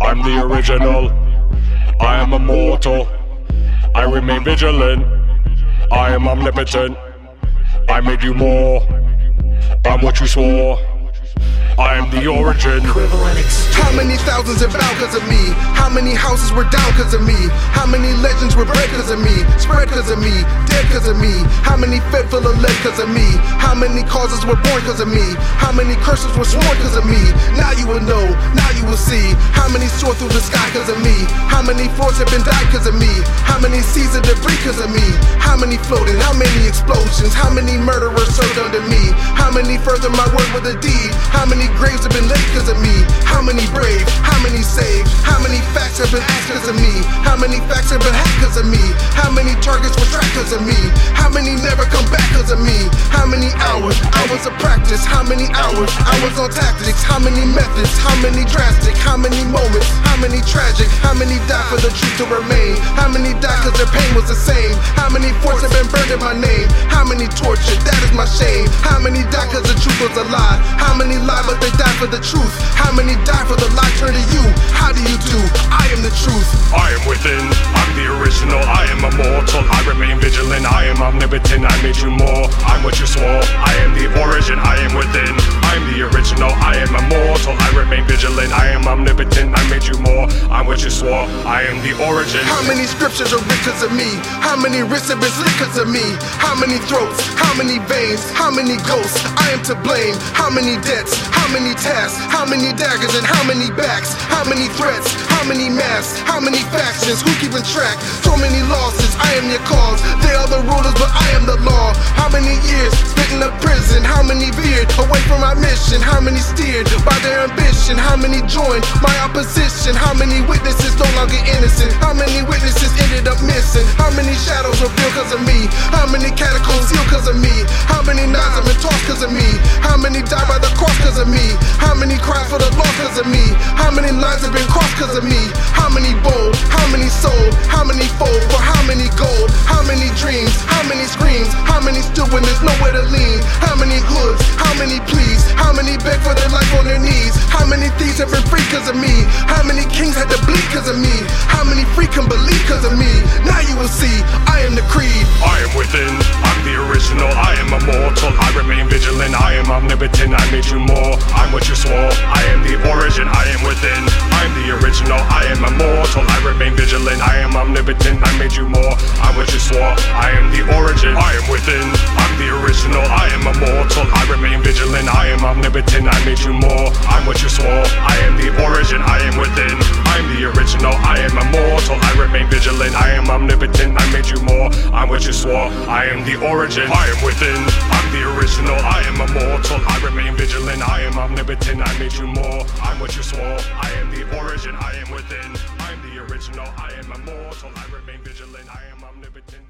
I'm the original. I am immortal. I remain vigilant. I am omnipotent. I made you more. I'm what you swore. I am the origin. How many thousands have bowed cause of me? How many houses were down cause of me? How many legends were bred cause of me? Spread cause of me, dead cause of me. How many fed full of lead cause of me? How many causes were born cause of me? How many curses were sworn cause of me? Now you will know, now you will see. How many soar through the sky cause of me? How many floors have been died cause of me? How many seas of debris cause of me? How many floating? How many explosions? How many murderers? How many further my word with a deed? How many graves have been laid cause of me? How many brave? How many saved? How many facts have been asked cause of me? How many facts have been hacked cause of me? How many targets were tracked of. How many hours? Hours on tactics. How many methods? How many drastic? How many moments? How many tragic? How many died for the truth to remain? How many died cause their pain was the same? How many forts have been burned in my name? How many tortured? That is my shame. How many died cause the truth was a lie? How many lie but they die for the truth? How many die for the lie turn to you? How do you do? I am the truth. I am within. I'm the original. I am immortal. I remain vigilant. I am omnipotent. I made you more. I'm what you swore. I origin. I am within. I'm the original. I am immortal. I remain vigilant. I am omnipotent. I made you more. I'm what you swore. I am the origin. How many scriptures are written of me? How many wrists have been slit cause of me? How many throats? How many veins? How many ghosts? I am to blame. How many debts? How many tasks? How many daggers and how many backs? How many threats? How many masks? How many factions? Who keeping track? So many losses. Your cause. They are the rulers, but I am the law. How many years spent in a prison? How many veered away from my mission? How many steered by their ambition? How many joined my opposition? How many witnesses no longer innocent? How many witnesses ended up missing? How many shadows revealed cause of me? How many catacombs sealed cause of me? How many knives have been tossed cause of me? How many died by the cross cause of me? How many cried for the law cause of me? How many lines have been crossed cause of me? Dreams? How many screams? How many stood when there's nowhere to lean? How many hoods? How many pleas? How many beg for their life on their knees? How many thieves have been free cause of me? How many kings had to bleed cause of me? How many free can believe cause of me? Now you will see, I am the creed. I am within. I'm the original. I am immortal. I remain vigilant. I am omnipotent. I made you more. I'm what you swore. I am the origin. I am within. I'm the original. Omnipotent. I made you more. I'm what you swore. I am the origin. I am within. I'm the original. I am immortal. I remain vigilant. I am omnipotent. I made you more. I'm what you swore. I am the origin. I am within. I'm the original. I am immortal. I remain vigilant. I am omnipotent. I made you more. I'm what you swore. I am the origin. I am within. I'm original. I am immortal. I remain vigilant. I am omnipotent. I made you more. I'm what you swore. I am the origin. I am within. I'm the original. I am immortal. I remain vigilant. I am omnipotent.